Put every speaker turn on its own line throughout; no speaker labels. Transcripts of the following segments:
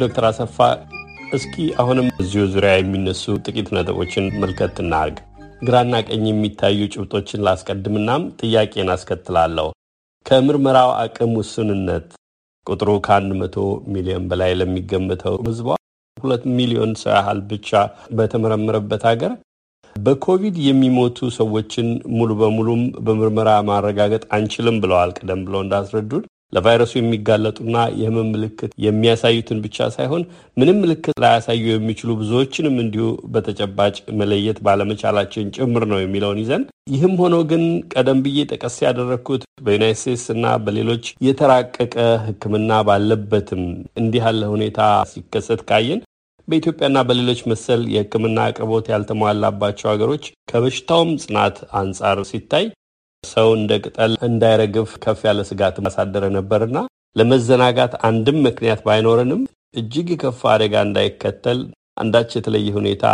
ዶክተር አሰፋ እስኪ አሁንም እዚሁ ዙሪያ የሚነሱ ጥቂት ነጥቦችን መልከት እናርግ። ግራና ቀኝ የሚታዩ ጭብጦችን ላስቀድምናም ጥያቄን አስከትላለሁ። ከምርመራው አቅም ውሱንነት ቁጥሩ ከአንድ መቶ ሚሊዮን በላይ ለሚገምተው ህዝቧ ሁለት ሚሊዮን ሰው ያህል ብቻ በተመረመረበት ሀገር በኮቪድ የሚሞቱ ሰዎችን ሙሉ በሙሉም በምርመራ ማረጋገጥ አንችልም ብለዋል። ቀደም ብለው እንዳስረዱን ለቫይረሱ የሚጋለጡና የህመም ምልክት የሚያሳዩትን ብቻ ሳይሆን ምንም ምልክት ላያሳዩ የሚችሉ ብዙዎችንም እንዲሁ በተጨባጭ መለየት ባለመቻላችን ጭምር ነው የሚለውን ይዘን ይህም ሆኖ ግን ቀደም ብዬ ጠቀስ ያደረግኩት በዩናይት ስቴትስ እና በሌሎች የተራቀቀ ሕክምና ባለበትም እንዲህ ያለ ሁኔታ ሲከሰት ካየን በኢትዮጵያና በሌሎች መሰል የሕክምና አቅርቦት ያልተሟላባቸው ሀገሮች ከበሽታውም ጽናት አንጻር ሲታይ ሰው እንደ ቅጠል እንዳይረግፍ ከፍ ያለ ስጋት ማሳደረ ነበርና ለመዘናጋት አንድም ምክንያት ባይኖረንም እጅግ የከፋ አደጋ እንዳይከተል አንዳች የተለየ ሁኔታ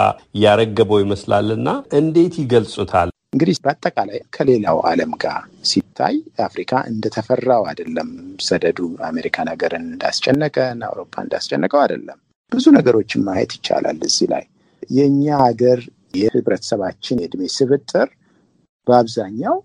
ያረገበው ይመስላልና እንዴት ይገልጹታል?
እንግዲህ በአጠቃላይ ከሌላው ዓለም ጋር ሲታይ አፍሪካ እንደተፈራው አይደለም። ሰደዱ አሜሪካን ሀገርን እንዳስጨነቀን አውሮፓ እንዳስጨነቀው አይደለም። ብዙ ነገሮችን ማየት ይቻላል። እዚህ ላይ የእኛ ሀገር የህብረተሰባችን የእድሜ ስብጥር በአብዛኛው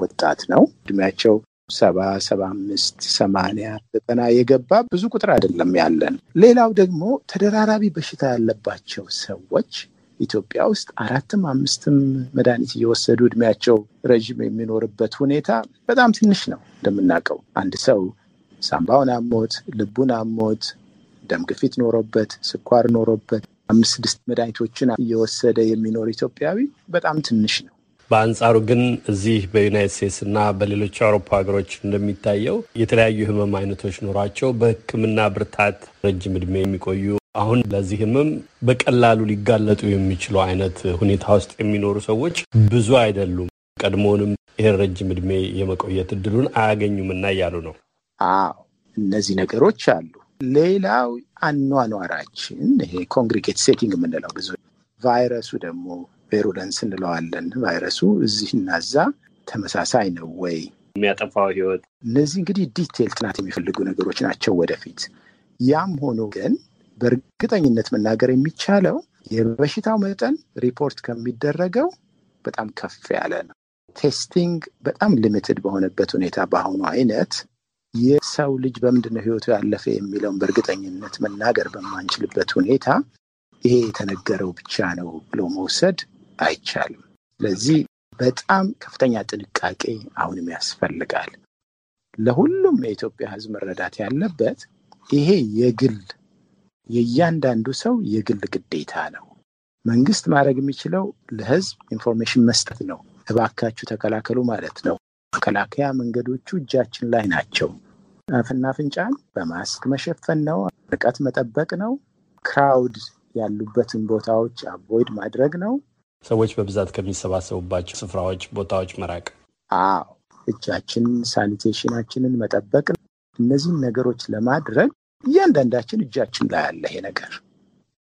ወጣት ነው። እድሜያቸው ሰባ ሰባ አምስት ሰማንያ ዘጠና የገባ ብዙ ቁጥር አይደለም ያለን። ሌላው ደግሞ ተደራራቢ በሽታ ያለባቸው ሰዎች ኢትዮጵያ ውስጥ አራትም አምስትም መድኃኒት እየወሰዱ እድሜያቸው ረዥም የሚኖርበት ሁኔታ በጣም ትንሽ ነው። እንደምናውቀው አንድ ሰው ሳምባውን አሞት፣ ልቡን አሞት፣ ደም ግፊት ኖሮበት፣ ስኳር ኖሮበት አምስት ስድስት መድኃኒቶችን እየወሰደ የሚኖር ኢትዮጵያዊ በጣም ትንሽ ነው።
በአንጻሩ ግን እዚህ በዩናይት ስቴትስ እና በሌሎች አውሮፓ ሀገሮች እንደሚታየው የተለያዩ ህመም አይነቶች ኖሯቸው በሕክምና ብርታት ረጅም እድሜ የሚቆዩ አሁን ለዚህ ህመም በቀላሉ ሊጋለጡ የሚችሉ አይነት ሁኔታ ውስጥ የሚኖሩ ሰዎች ብዙ አይደሉም። ቀድሞውንም ይህን ረጅም እድሜ የመቆየት እድሉን አያገኙም እና እያሉ ነው።
አዎ እነዚህ ነገሮች አሉ። ሌላው አኗኗራችን ይሄ congregate setting የምንለው ብዙ ቫይረሱ ደግሞ virulence እንለዋለን። ቫይረሱ እዚህ እና እዛ ተመሳሳይ ነው ወይ
የሚያጠፋው ህይወት?
እነዚህ እንግዲህ detail ጥናት የሚፈልጉ ነገሮች ናቸው ወደፊት። ያም ሆኖ ግን በእርግጠኝነት መናገር የሚቻለው የበሽታው መጠን ሪፖርት ከሚደረገው በጣም ከፍ ያለ ነው። testing በጣም limited በሆነበት ሁኔታ በአሁኑ አይነት የሰው ልጅ በምንድን ነው ህይወቱ ያለፈ የሚለውን በእርግጠኝነት መናገር በማንችልበት ሁኔታ ይሄ የተነገረው ብቻ ነው ብሎ መውሰድ አይቻልም። ስለዚህ በጣም ከፍተኛ ጥንቃቄ አሁንም ያስፈልጋል። ለሁሉም የኢትዮጵያ ህዝብ መረዳት ያለበት ይሄ የግል የእያንዳንዱ ሰው የግል ግዴታ ነው። መንግስት ማድረግ የሚችለው ለህዝብ information መስጠት ነው። እባካችሁ ተከላከሉ ማለት ነው። መከላከያ መንገዶቹ እጃችን ላይ ናቸው። አፍና አፍንጫን በማስክ መሸፈን ነው። ርቀት መጠበቅ ነው። crowd ያሉበትን ቦታዎች avoid ማድረግ ነው።
ሰዎች በብዛት ከሚሰባሰቡባቸው ስፍራዎች፣ ቦታዎች መራቅ።
አዎ እጃችንን፣ sanitation ኣችንን መጠበቅ እነዚህን ነገሮች ለማድረግ እያንዳንዳችን እጃችን ላይ ያለ ይሄ ነገር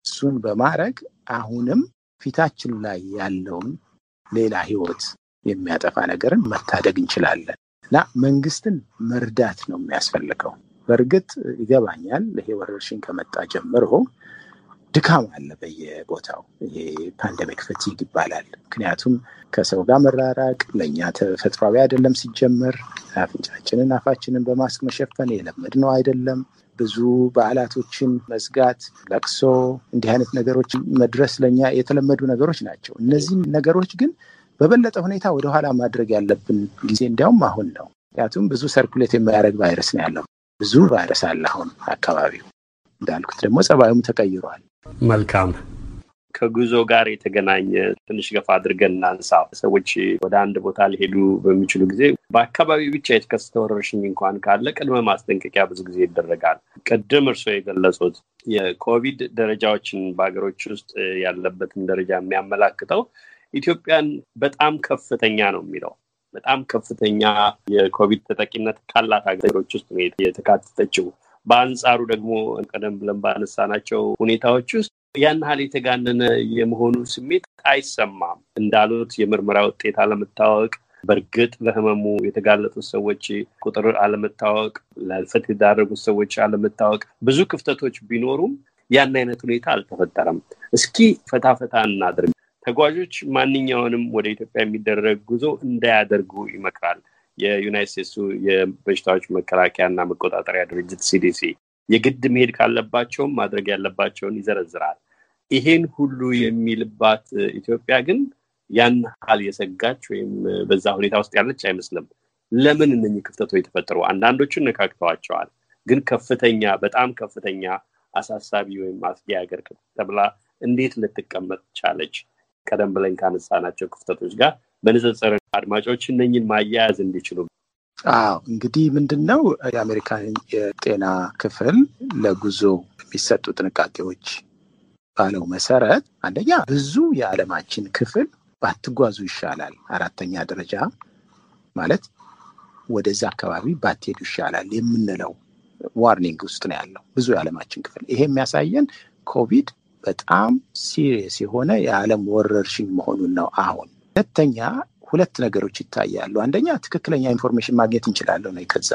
እሱን በማድረግ አሁንም ፊታችን ላይ ያለውን ሌላ ህይወት የሚያጠፋ ነገርን መታደግ እንችላለን እና መንግስትን መርዳት ነው የሚያስፈልገው። በእርግጥ ይገባኛል፣ ይሄ ወረርሽኝ ከመጣ ጀምሮ ድካም አለ በየቦታው። ይሄ ፓንደሚክ ፈቲግ ይባላል። ምክንያቱም ከሰው ጋር መራራቅ ለእኛ ተፈጥሯዊ አይደለም። ሲጀመር አፍንጫችንን አፋችንን በማስክ መሸፈን የለመድነው አይደለም። ብዙ በዓላቶችን መዝጋት፣ ለቅሶ፣ እንዲህ አይነት ነገሮች መድረስ ለእኛ የተለመዱ ነገሮች ናቸው። እነዚህን ነገሮች ግን በበለጠ ሁኔታ ወደኋላ ማድረግ ያለብን ጊዜ እንዲያውም አሁን ነው። ምክንያቱም ብዙ ሰርኩሌት የሚያደርግ ቫይረስ ነው ያለው። ብዙ ቫይረስ አለ አሁን አካባቢው። እንዳልኩት ደግሞ ጸባዩም ተቀይሯል።
መልካም ከጉዞ ጋር የተገናኘ ትንሽ ገፋ አድርገን እናንሳ። ሰዎች ወደ አንድ ቦታ ሊሄዱ በሚችሉ ጊዜ በአካባቢ ብቻ የተከሰተ ወረርሽኝ እንኳን ካለ ቅድመ ማስጠንቀቂያ ብዙ ጊዜ ይደረጋል። ቅድም እርስዎ የገለጹት የኮቪድ ደረጃዎችን በሀገሮች ውስጥ ያለበትን ደረጃ የሚያመላክተው ኢትዮጵያን በጣም ከፍተኛ ነው የሚለው በጣም ከፍተኛ የኮቪድ ተጠቂነት ካላት ሀገሮች ውስጥ ነው የተካተተችው። በአንጻሩ ደግሞ ቀደም ብለን ባነሳናቸው ሁኔታዎች ውስጥ ያን ያህል የተጋነነ የመሆኑ ስሜት አይሰማም። እንዳሉት የምርመራ ውጤት አለመታወቅ፣ በእርግጥ ለህመሙ የተጋለጡት ሰዎች ቁጥር አለመታወቅ፣ ለህልፈት የዳረጉት ሰዎች አለመታወቅ፣ ብዙ ክፍተቶች ቢኖሩም ያን አይነት ሁኔታ አልተፈጠረም። እስኪ ፈታ ፈታ እናድርግ። ተጓዦች ማንኛውንም ወደ ኢትዮጵያ የሚደረግ ጉዞ እንዳያደርጉ ይመክራል የዩናይት ስቴትሱ የበሽታዎች መከላከያና መቆጣጠሪያ ድርጅት ሲዲሲ። የግድ መሄድ ካለባቸውም ማድረግ ያለባቸውን ይዘረዝራል። ይሄን ሁሉ የሚልባት ኢትዮጵያ ግን ያን ያህል የሰጋች ወይም በዛ ሁኔታ ውስጥ ያለች አይመስልም። ለምን እነኚህ ክፍተቶች የተፈጠሩ? አንዳንዶቹን ነካክተዋቸዋል። ግን ከፍተኛ በጣም ከፍተኛ አሳሳቢ ወይም አስጊ ሀገር ተብላ እንዴት ልትቀመጥ ቻለች? ቀደም ብለን ካነሳናቸው ክፍተቶች ጋር በንጽጽር አድማጮች እነኝን ማያያዝ እንዲችሉ።
አዎ እንግዲህ ምንድን ነው የአሜሪካን የጤና ክፍል ለጉዞ የሚሰጡ ጥንቃቄዎች ባለው መሰረት አንደኛ ብዙ የዓለማችን ክፍል ባትጓዙ ይሻላል። አራተኛ ደረጃ ማለት ወደዛ አካባቢ ባትሄዱ ይሻላል የምንለው warning ውስጥ ነው ያለው ብዙ የዓለማችን ክፍል። ይሄ የሚያሳየን ኮቪድ በጣም serious የሆነ የዓለም ወረርሽኝ መሆኑን ነው። አሁን ሁለተኛ ሁለት ነገሮች ይታያሉ። አንደኛ ትክክለኛ information ማግኘት እንችላለን ወይ ከዛ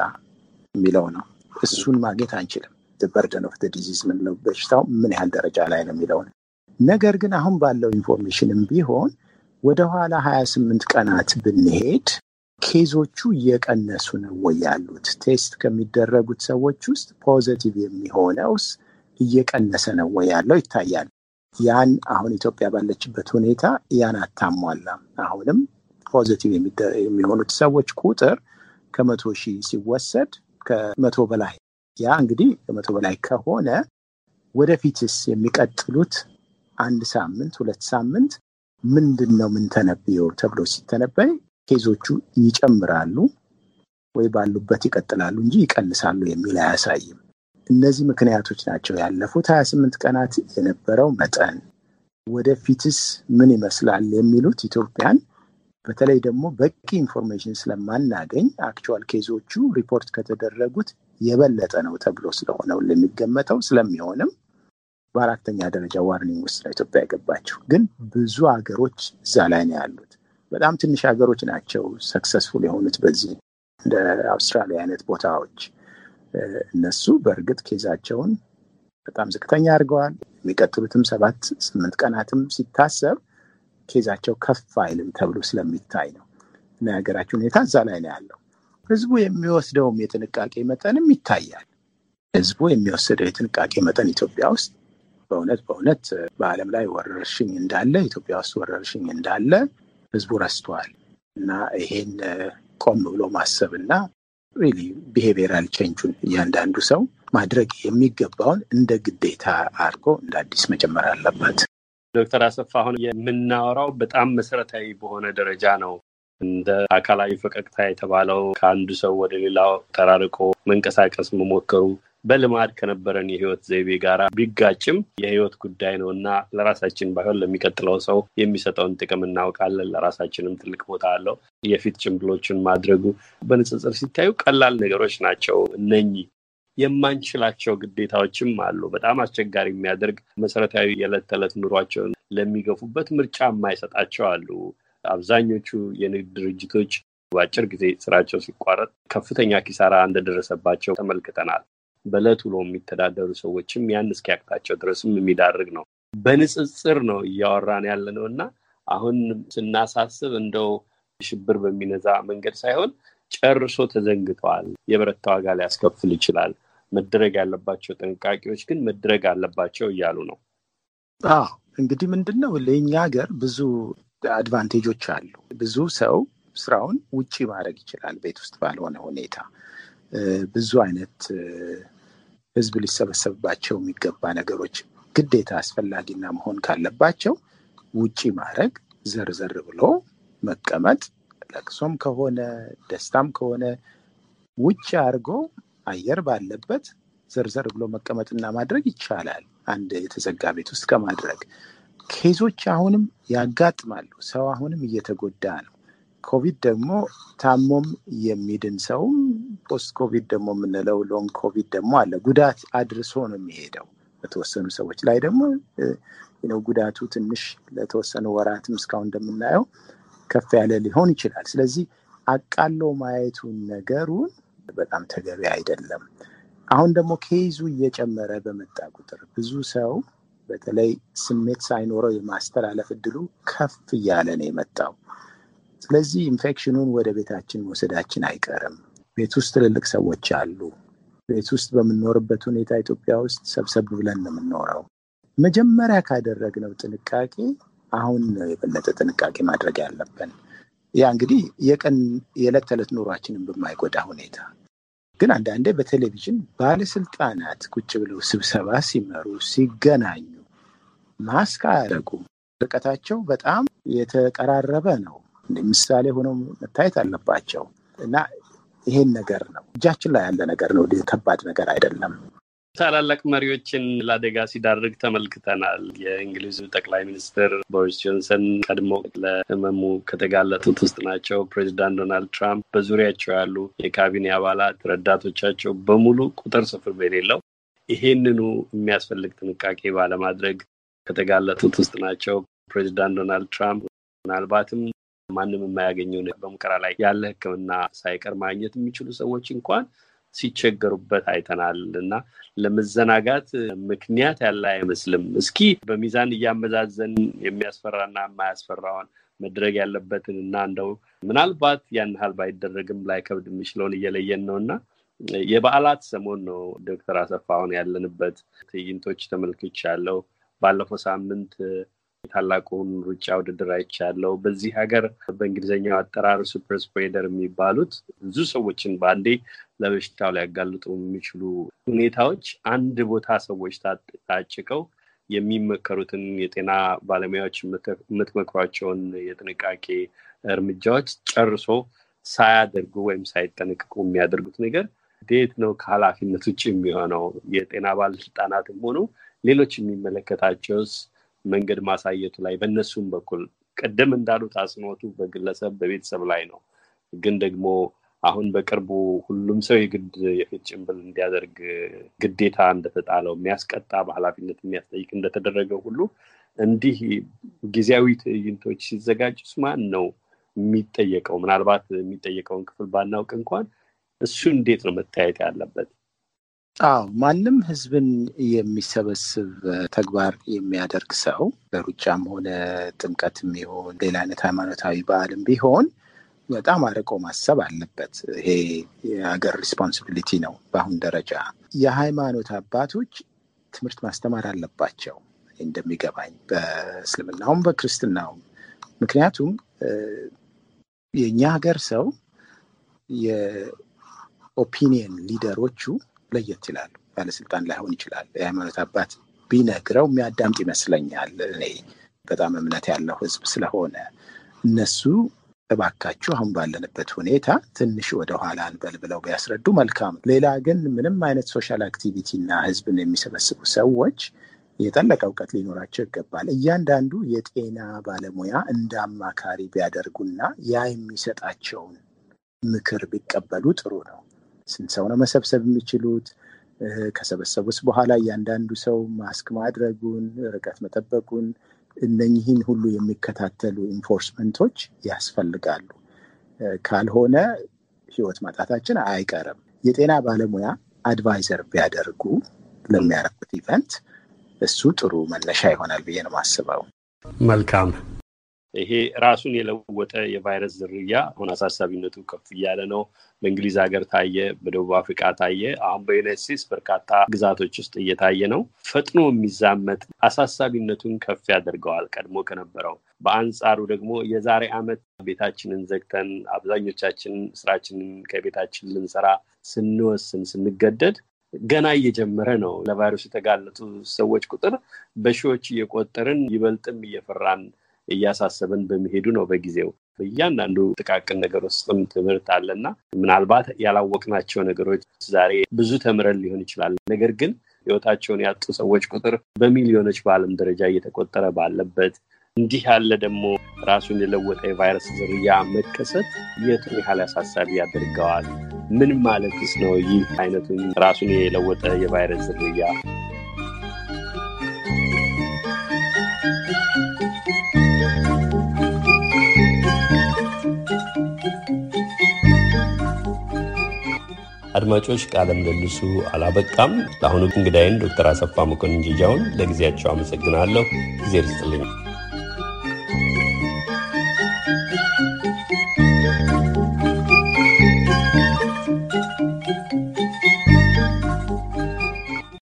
የሚለው ነው። እሱን ማግኘት አንችልም። burden of disease ምንለው በሽታው ምን ያህል ደረጃ ላይ ነው የሚለው ነው። ነገር ግን አሁን ባለው information ም ቢሆን ወደኋላ ሀያ ስምንት ቀናት ብንሄድ case ኦቹ እየቀነሱ ነው ወይ ያሉት? test ከሚደረጉት ሰዎች ውስጥ positive የሚሆነውስ እየቀነሰ ነው ወይ ያለው ይታያል። ያን አሁን ኢትዮጵያ ባለችበት ሁኔታ ያን አታሟላም። አሁንም positive የሚሆኑት ሰዎች ቁጥር ከመቶ ሺህ ሲወሰድ ከመቶ በላይ ያ እንግዲህ ከመቶ በላይ ከሆነ ወደፊትስ የሚቀጥሉት አንድ ሳምንት ሁለት ሳምንት ምንድን ነው ምንተነብየው ተብሎ ሲተነበይ case ኦቹ ይጨምራሉ ወይ ባሉበት ይቀጥላሉ እንጂ ይቀንሳሉ የሚል አያሳይም። እነዚህ ምክንያቶች ናቸው ያለፉት ሀያ ስምንት ቀናት የነበረው መጠን ወደፊትስ ምን ይመስላል የሚሉት ኢትዮጵያን በተለይ ደግሞ በቂ information ስለማናገኝ actual case ኦቹ ሪፖርት ከተደረጉት የበለጠ ነው ተብሎ ስለሆነ የሚገመተው ስለሚሆንም በአራተኛ ደረጃ warning ውስጥ ነው ኢትዮጵያ የገባቸው። ግን ብዙ ሀገሮች እዛ ላይ ነው ያሉት። በጣም ትንሽ ሀገሮች ናቸው successful የሆኑት በዚህ እንደ አውስትራሊያ አይነት ቦታዎች። እነሱ በእርግጥ ኬዛቸውን በጣም ዝቅተኛ አድርገዋል። የሚቀጥሉትም ሰባት ስምንት ቀናትም ሲታሰብ ኬዛቸው ከፍ አይልም ተብሎ ስለሚታይ ነው እና የሀገራችን ሁኔታ እዛ ላይ ነው ያለው። ህዝቡ የሚወስደውም የጥንቃቄ መጠንም ይታያል። ህዝቡ የሚወስደው የጥንቃቄ መጠን ኢትዮጵያ ውስጥ በእውነት በእውነት በዓለም ላይ ወረርሽኝ እንዳለ ኢትዮጵያ ውስጥ ወረርሽኝ እንዳለ ህዝቡ ረስተዋል እና ይሄን ቆም ብሎ ማሰብ እና really behavioral change ኡን እያንዳንዱ ሰው ማድረግ የሚገባውን እንደ ግዴታ አድርጎ እንደ አዲስ መጀመር አለበት።
ዶክተር አሰፋ አሁን የምናወራው በጣም መሰረታዊ በሆነ ደረጃ ነው። እንደ አካላዊ ፈቀቅታ የተባለው ከአንዱ ሰው ወደ ሌላው ተራርቆ መንቀሳቀስ መሞከሩ በልማድ ከነበረን የህይወት ዘይቤ ጋር ቢጋጭም የህይወት ጉዳይ ነው እና ለራሳችን ባይሆን ለሚቀጥለው ሰው የሚሰጠውን ጥቅም እናውቃለን። ለራሳችንም ትልቅ ቦታ አለው። የፊት ጭንብሎችን ማድረጉ በንጽጽር ሲታዩ ቀላል ነገሮች ናቸው። እነኚህ የማንችላቸው ግዴታዎችም አሉ። በጣም አስቸጋሪ የሚያደርግ መሰረታዊ የዕለት ተዕለት ኑሯቸውን ለሚገፉበት ምርጫ የማይሰጣቸው አሉ። አብዛኞቹ የንግድ ድርጅቶች በአጭር ጊዜ ስራቸው ሲቋረጥ ከፍተኛ ኪሳራ እንደደረሰባቸው ተመልክተናል። በዕለት ውሎ የሚተዳደሩ ሰዎችም ያን እስኪያቅታቸው ድረስም የሚዳርግ ነው። በንጽጽር ነው እያወራን ያለ ነው እና አሁን ስናሳስብ እንደው ሽብር በሚነዛ መንገድ ሳይሆን ጨርሶ ተዘንግተዋል። የበረታ ዋጋ ሊያስከፍል ይችላል። መደረግ ያለባቸው ጥንቃቄዎች ግን መደረግ አለባቸው እያሉ ነው።
አዎ እንግዲህ ምንድን ነው ለእኛ ሀገር ብዙ አድቫንቴጆች አሉ። ብዙ ሰው ስራውን ውጪ ማድረግ ይችላል፣ ቤት ውስጥ ባልሆነ ሁኔታ ብዙ አይነት ህዝብ ሊሰበሰብባቸው የሚገባ ነገሮች ግዴታ አስፈላጊና መሆን ካለባቸው ውጪ ማድረግ፣ ዘርዘር ብሎ መቀመጥ፣ ለቅሶም ከሆነ ደስታም ከሆነ ውጭ አድርጎ አየር ባለበት ዘርዘር ብሎ መቀመጥና ማድረግ ይቻላል። አንድ የተዘጋ ቤት ውስጥ ከማድረግ ኬዞች አሁንም ያጋጥማሉ። ሰው አሁንም እየተጎዳ ነው። ኮቪድ ደግሞ ታሞም የሚድን ሰው post ኮቪድ ደግሞ የምንለው long ኮቪድ ደግሞ አለ። ጉዳት አድርሶ ነው የሚሄደው። በተወሰኑ ሰዎች ላይ ደግሞ ጉዳቱ ትንሽ ለተወሰኑ ወራትም እስካሁን እንደምናየው ከፍ ያለ ሊሆን ይችላል። ስለዚህ አቃሎ ማየቱን ነገሩን በጣም ተገቢ አይደለም። አሁን ደግሞ case ኡ እየጨመረ በመጣ ቁጥር ብዙ ሰው በተለይ ስሜት ሳይኖረው የማስተላለፍ እድሉ ከፍ እያለ ነው የመጣው። ስለዚህ ኢንፌክሽኑን ወደ ቤታችን መውሰዳችን አይቀርም። ቤት ውስጥ ትልልቅ ሰዎች አሉ። ቤት ውስጥ በምንኖርበት ሁኔታ ኢትዮጵያ ውስጥ ሰብሰብ ብለን ነው የምንኖረው። መጀመሪያ ካደረግነው ጥንቃቄ አሁን ነው የበለጠ ጥንቃቄ ማድረግ ያለብን። ያ እንግዲህ የቀን የዕለት ተዕለት ኑሯችንን በማይጎዳ ሁኔታ ግን አንዳንዴ በቴሌቪዥን ባለስልጣናት ቁጭ ብለው ስብሰባ ሲመሩ ሲገናኙ ማስክ አያደርጉም። ርቀታቸው በጣም የተቀራረበ ነው። ምሳሌ ሆነው መታየት አለባቸው እና ይሄን ነገር ነው እጃችን ላይ ያለ ነገር ነው። ከባድ ነገር አይደለም።
ታላላቅ መሪዎችን ለአደጋ ሲዳርግ ተመልክተናል። የእንግሊዙ ጠቅላይ ሚኒስትር ቦሪስ ጆንሰን ቀድሞ ለሕመሙ ከተጋለጡት ውስጥ ናቸው። ፕሬዚዳንት ዶናልድ ትራምፕ፣ በዙሪያቸው ያሉ የካቢኔ አባላት፣ ረዳቶቻቸው በሙሉ ቁጥር ስፍር በሌለው ይሄንኑ የሚያስፈልግ ጥንቃቄ ባለማድረግ ከተጋለጡት ውስጥ ናቸው። ፕሬዚዳንት ዶናልድ ትራምፕ ምናልባትም ማንም የማያገኘው በሙከራ ላይ ያለ ሕክምና ሳይቀር ማግኘት የሚችሉ ሰዎች እንኳን ሲቸገሩበት አይተናል እና ለመዘናጋት ምክንያት ያለ አይመስልም። እስኪ በሚዛን እያመዛዘን የሚያስፈራና የማያስፈራውን መድረግ ያለበትን እና እንደው ምናልባት ያን ያህል ባይደረግም ላይከብድ የሚችለውን እየለየን ነው እና የበዓላት ሰሞን ነው ዶክተር አሰፋውን ያለንበት ትዕይንቶች ተመልክቻለሁ። ባለፈው ሳምንት ታላቁን ሩጫ ውድድር አይቻለሁ። በዚህ ሀገር በእንግሊዝኛው አጠራር super spreader የሚባሉት ብዙ ሰዎችን በአንዴ ለበሽታው ሊያጋልጡ የሚችሉ ሁኔታዎች አንድ ቦታ ሰዎች ታጭቀው የሚመከሩትን የጤና ባለሙያዎች የምትመክሯቸውን የጥንቃቄ እርምጃዎች ጨርሶ ሳያደርጉ ወይም ሳይጠነቅቁ የሚያደርጉት ነገር እንዴት ነው ከኃላፊነት ውጭ የሚሆነው? የጤና ባለስልጣናትም ሆኑ ሌሎች የሚመለከታቸውስ መንገድ ማሳየቱ ላይ በእነሱም በኩል ቅድም እንዳሉት አጽንኦቱ በግለሰብ በቤተሰብ ላይ ነው። ግን ደግሞ አሁን በቅርቡ ሁሉም ሰው የግድ የፊት ጭንብል እንዲያደርግ ግዴታ እንደተጣለው የሚያስቀጣ በኃላፊነት የሚያስጠይቅ እንደተደረገው ሁሉ እንዲህ ጊዜያዊ ትዕይንቶች ሲዘጋጁስ ማን ነው የሚጠየቀው? ምናልባት የሚጠየቀውን ክፍል ባናውቅ እንኳን እሱ እንዴት ነው መታየት ያለበት?
አዎ ማንም ህዝብን የሚሰበስብ ተግባር የሚያደርግ ሰው በሩጫም ሆነ ጥምቀትም ቢሆን ሌላ አይነት ሃይማኖታዊ በዓልም ቢሆን በጣም አርቆ ማሰብ አለበት። ይሄ የሀገር responsibility ነው። በአሁን ደረጃ የሃይማኖት አባቶች ትምህርት ማስተማር አለባቸው እንደሚገባኝ፣ በእስልምናውም በክርስትናውም። ምክንያቱም የእኛ ሀገር ሰው የ opinion leader ኦቹ ለየት ይላሉ። ባለስልጣን ላይሆን ይችላል። የሃይማኖት አባት ቢነግረው የሚያዳምጥ ይመስለኛል። እኔ በጣም እምነት ያለው ህዝብ ስለሆነ እነሱ እባካችሁ አሁን ባለንበት ሁኔታ ትንሽ ወደ ኋላ እንበል ብለው ቢያስረዱ መልካም። ሌላ ግን ምንም አይነት social activity እና ህዝብን የሚሰበስቡ ሰዎች የጠለቀ እውቀት ሊኖራቸው ይገባል። እያንዳንዱ የጤና ባለሙያ እንደ አማካሪ ቢያደርጉና ያ የሚሰጣቸውን ምክር ቢቀበሉ ጥሩ ነው። ስንት ሰው ነው መሰብሰብ የሚችሉት? ከሰበሰቡስ በኋላ እያንዳንዱ ሰው ማስክ ማድረጉን፣ ርቀት መጠበቁን እነኚህን ሁሉ የሚከታተሉ enforcement ኦች ያስፈልጋሉ። ካልሆነ ህይወት ማጣታችን አይቀርም። የጤና ባለሙያ advisor ቢያደርጉ ለሚያደርጉት event እሱ ጥሩ መነሻ ይሆናል ብዬ ነው የማስበው።
መልካም። ይሄ ራሱን የለወጠ የቫይረስ ዝርያ አሁን አሳሳቢነቱ ከፍ እያለ ነው። በእንግሊዝ ሀገር ታየ፣ በደቡብ አፍሪካ ታየ፣ አሁን በዩናይት ስቴትስ በርካታ ግዛቶች ውስጥ እየታየ ነው። ፈጥኖ የሚዛመት አሳሳቢነቱን ከፍ ያደርገዋል ቀድሞ ከነበረው። በአንጻሩ ደግሞ የዛሬ ዓመት ቤታችንን ዘግተን አብዛኞቻችን ስራችንን ከቤታችን ልንሰራ ስንወስን ስንገደድ ገና እየጀመረ ነው። ለቫይረሱ የተጋለጡ ሰዎች ቁጥር በሺዎች እየቆጠርን ይበልጥም እየፈራን እያሳሰበን በሚሄዱ ነው። በጊዜው በእያንዳንዱ ጥቃቅን ነገር ውስጥም ትምህርት አለና ምናልባት ያላወቅናቸው ነገሮች ዛሬ ብዙ ተምረን ሊሆን ይችላል። ነገር ግን ሕይወታቸውን ያጡ ሰዎች ቁጥር በሚሊዮኖች በዓለም ደረጃ እየተቆጠረ ባለበት እንዲህ ያለ ደግሞ ራሱን የለወጠ የቫይረስ ዝርያ መከሰት የቱን ያህል አሳሳቢ ያደርገዋል? ምን ማለትስ ነው ይህ አይነቱን ራሱን የለወጠ የቫይረስ ዝርያ? አድማጮች፣ ቃለ ምልልሱ አላበቃም። ለአሁኑ እንግዳይን ዶክተር አሰፋ መኮንን ጄጃውን ለጊዜያቸው አመሰግናለሁ። ጊዜ ርስጥልኝ።